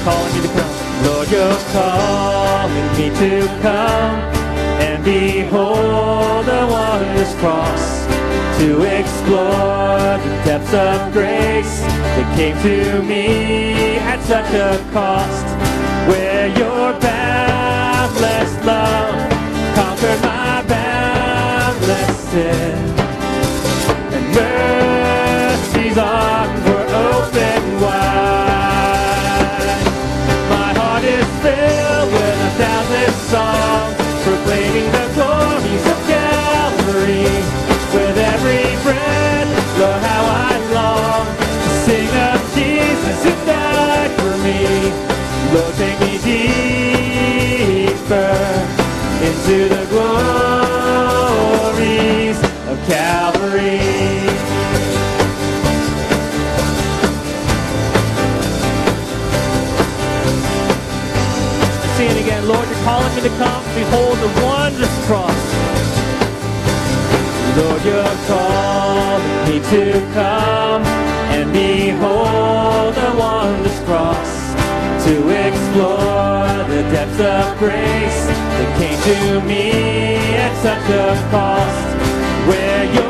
you're calling me to come. Lord, you're calling me to come and behold the wondrous cross to explore the depths of grace that came to me at such a cost where your boundless love conquered my boundless sin songs, proclaiming the glories of Calvary. With every breath, Lord, how I long to sing of Jesus who died for me. Lord, take me deeper into the glories calling me to come. Behold the wondrous cross. Lord, you're calling me to come and behold the wondrous cross to explore the depths of grace that came to me at such a cost where your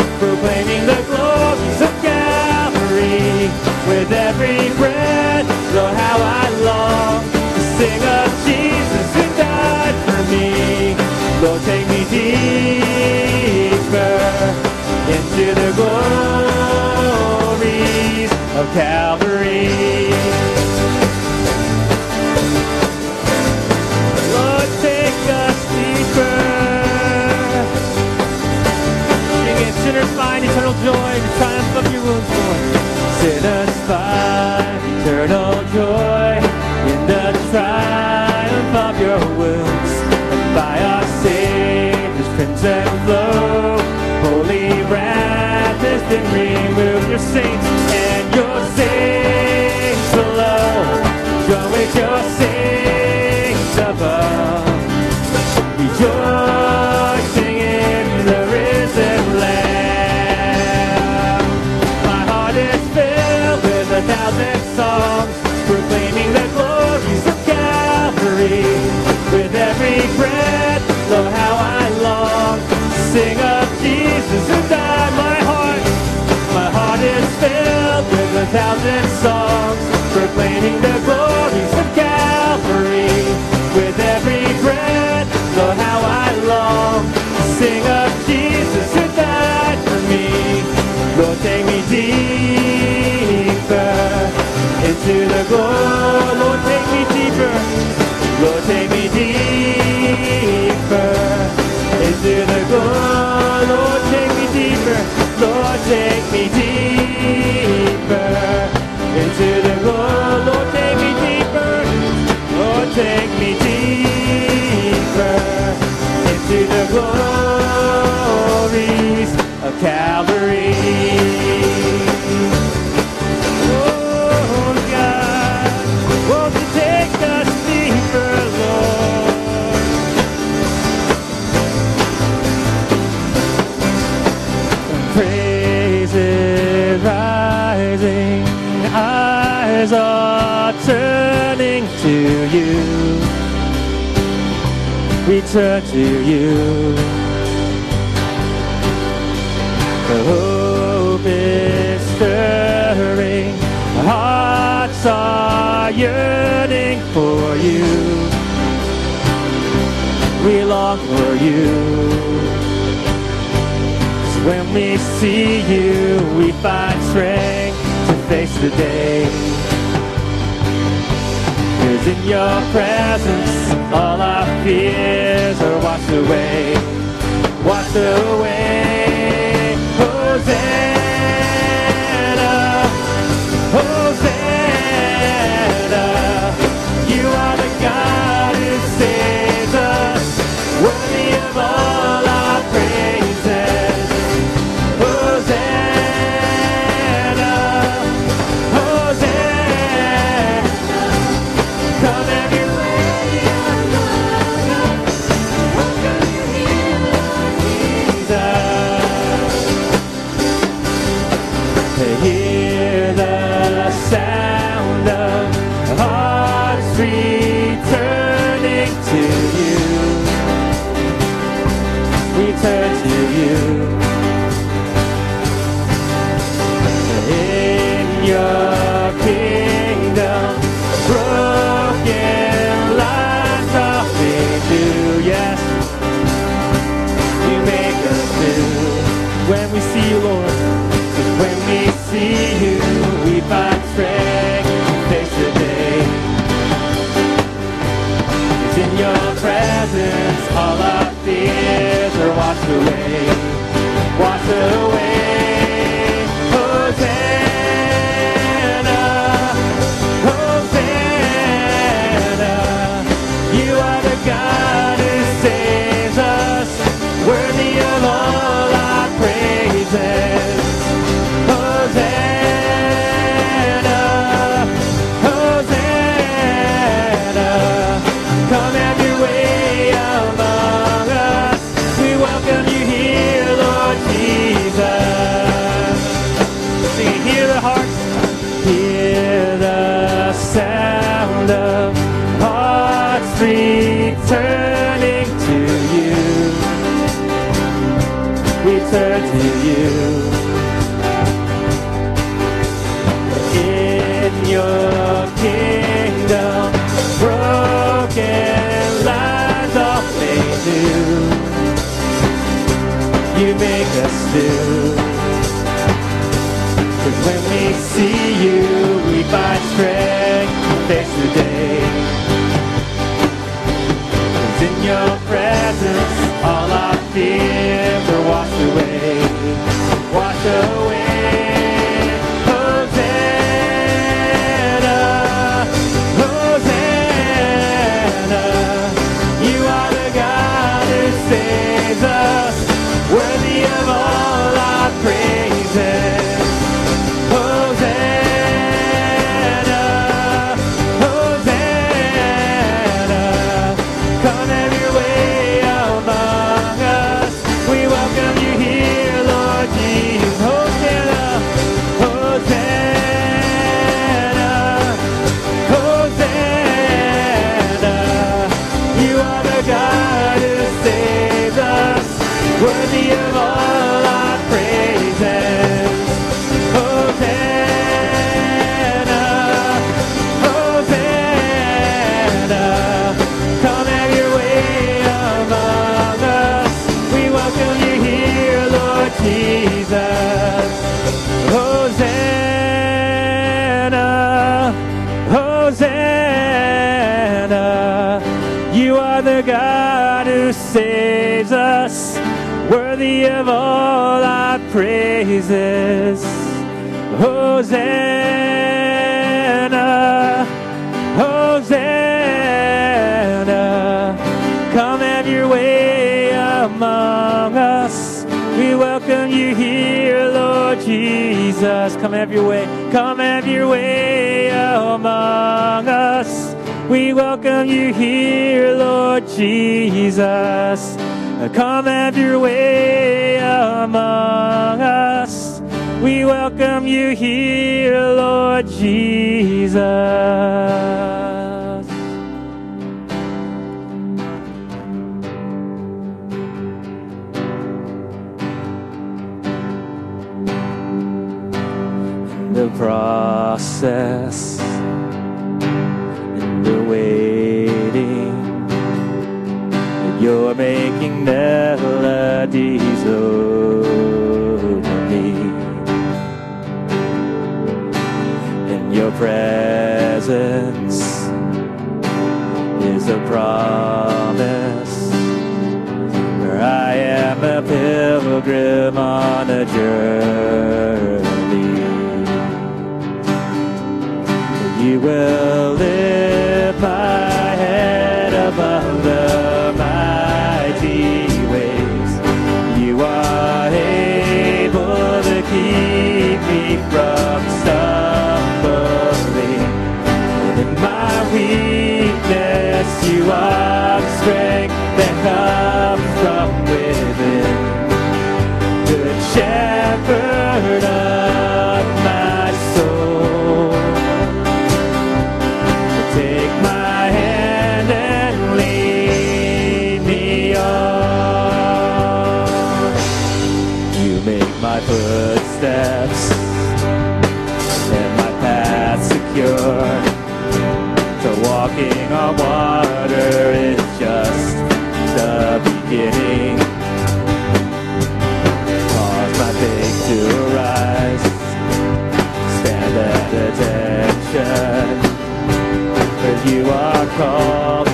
With every breath, Lord, how I long to sing of Jesus who died for me. Lord, take me deeper into the glories of Calvary. Sing of Jesus who died. My heart, my heart is filled with a thousand songs, Lord, take me deeper. Lord, take me deeper return to you. The hope is stirring, hearts are yearning for you. We long for you. When we see you, we find strength to face the day. Cause in your presence, all our fears wash away, wash away. All our fears are washed away, washed away. do. Cause when we see you, we find strength. worthy of all our praises. Hosanna, Hosanna, come have your way among us. We welcome you here, Lord Jesus. Come have your way, come have your way among us. We welcome you here, Lord Jesus. Come have your way among us. We welcome you here, Lord Jesus. process You're making melodies over me. In your presence is a promise. For I am a pilgrim on a journey. You will live by. strength that comes from within. Good shepherd of my soul. Take my hand and lead me on. You make my footsteps and my path secure walking on water is just the beginning. Cause my faith to arise, stand at attention. For you are called.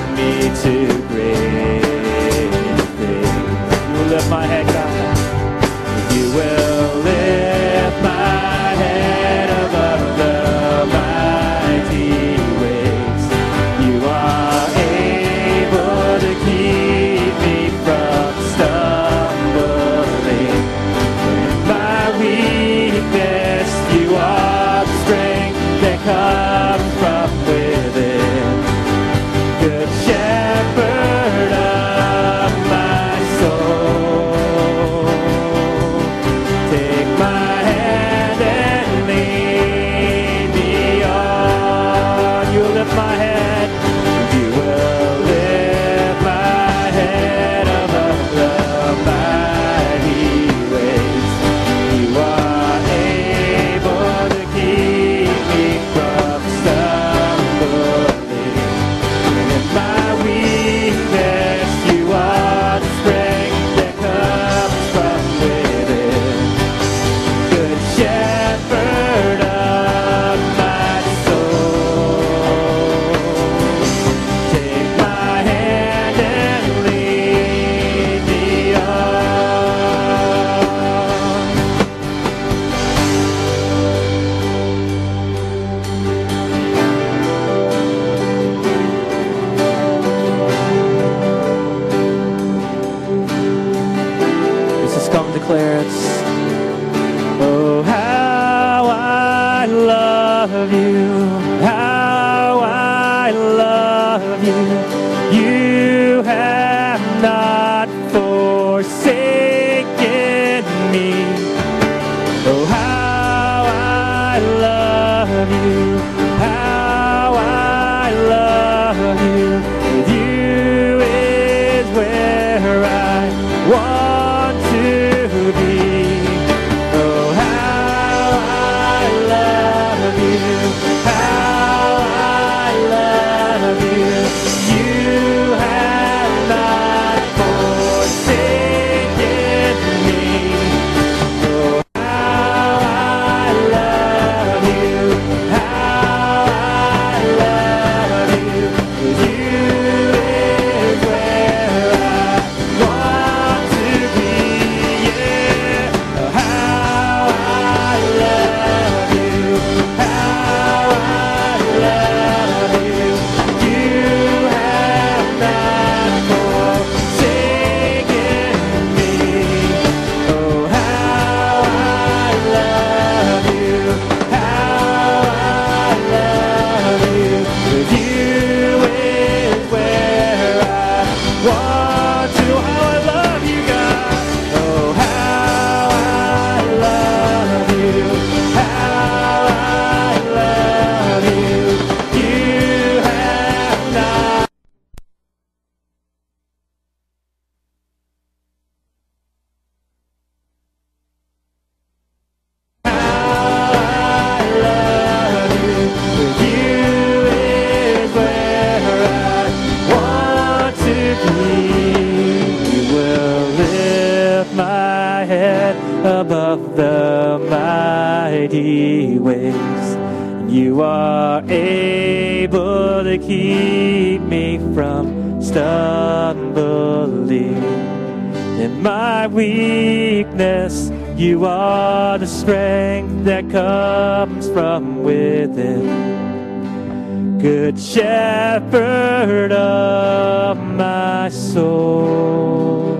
Good shepherd of my soul.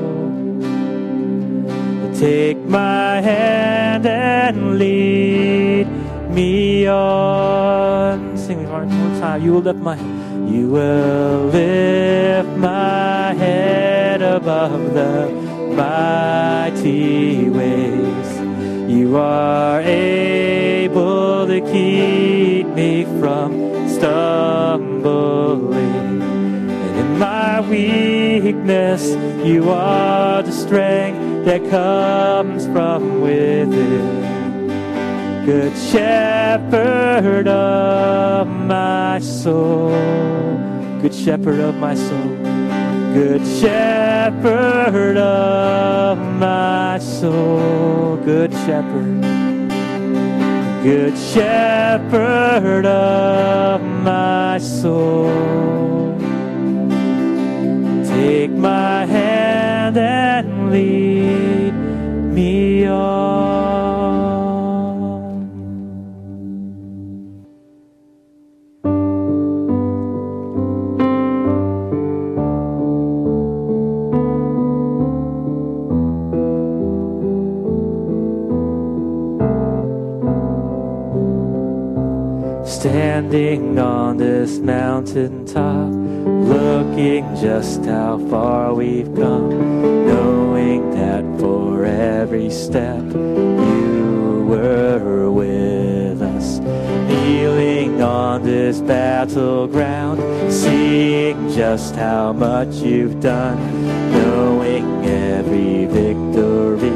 Take my hand and lead me on. Sing it one more time. You will lift my you will lift my head above the mighty waves. You are able to keep me from stumbling. And in my weakness, you are the strength that comes from within. Good shepherd of my soul. Good shepherd of my soul. Good shepherd of my soul. Good shepherd good shepherd of my soul. Take my hand and lead me on. Standing on this mountain top, looking just how far we've come, knowing that for every step you were with us. Kneeling on this battleground, seeing just how much you've done, knowing every victory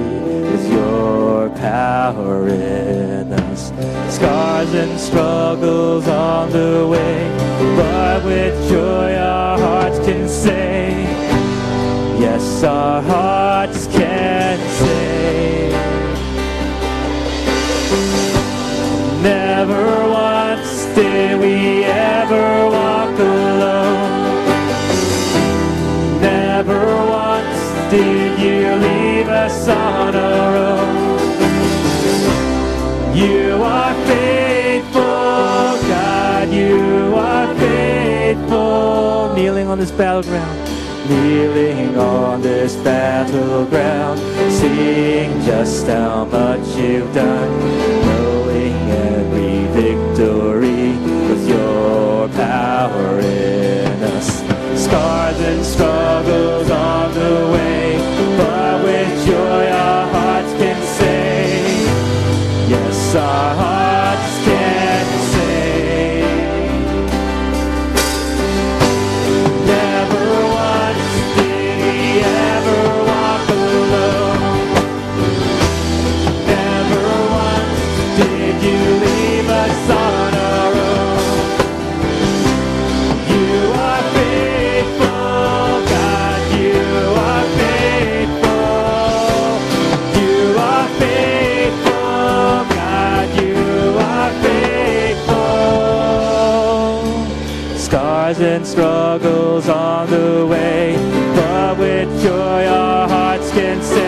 is your power in us scars and struggles on the way, but with joy our hearts can say, yes, our hearts can say. Never once did Kneeling on this battleground, kneeling on this battleground, seeing just how much you've done, knowing every victory with your power in us. Scars and struggles on the way, and struggles on the way, but with joy our hearts can say,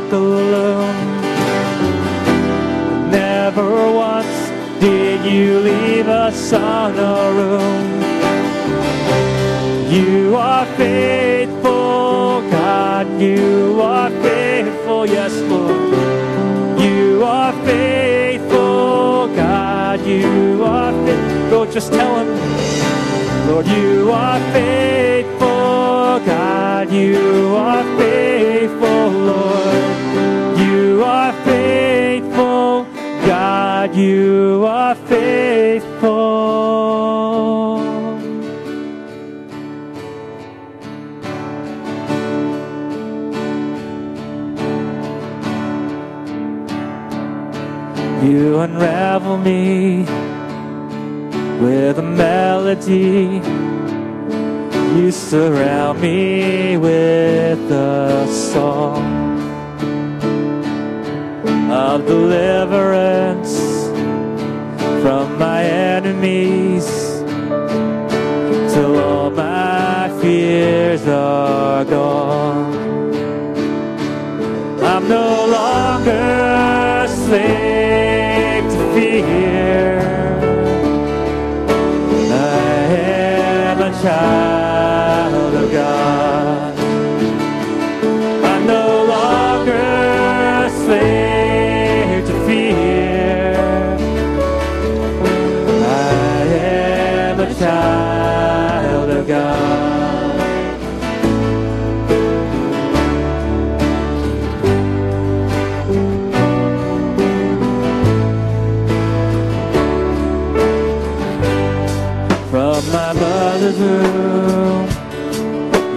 walk alone. Never once did you leave us on our own. You are faithful, God, you are faithful, yes, Lord. You are faithful, God, you are faithful. Lord, just tell him, Lord, you are faithful, God, you are faithful, you are faithful. You unravel me with a melody. You surround me with a song of deliverance from my enemies till all my fears are gone. I'm no longer slave to fear. I am a child child of God. From my mother's womb,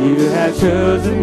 you have chosen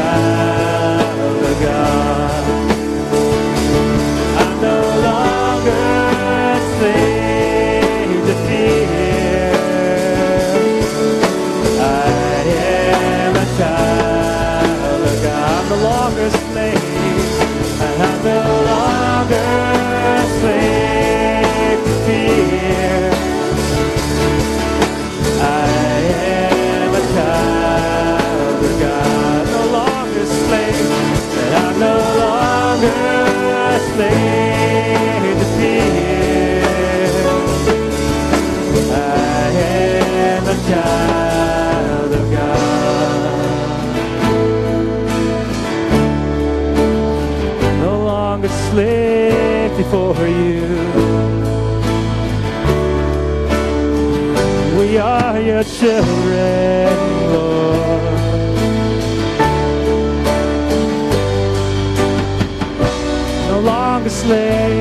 before you. We are your children, Lord. No longer slaves.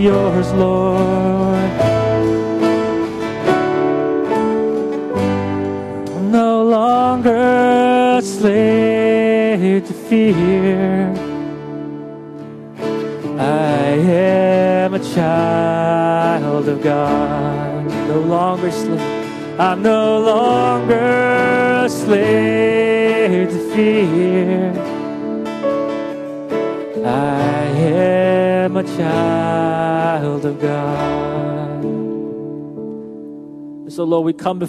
Yours, Lord. I'm no longer a slave to fear. I am a child of God, no longer slave. I'm no longer a slave to fear. A child of God. So, Lord, we come before.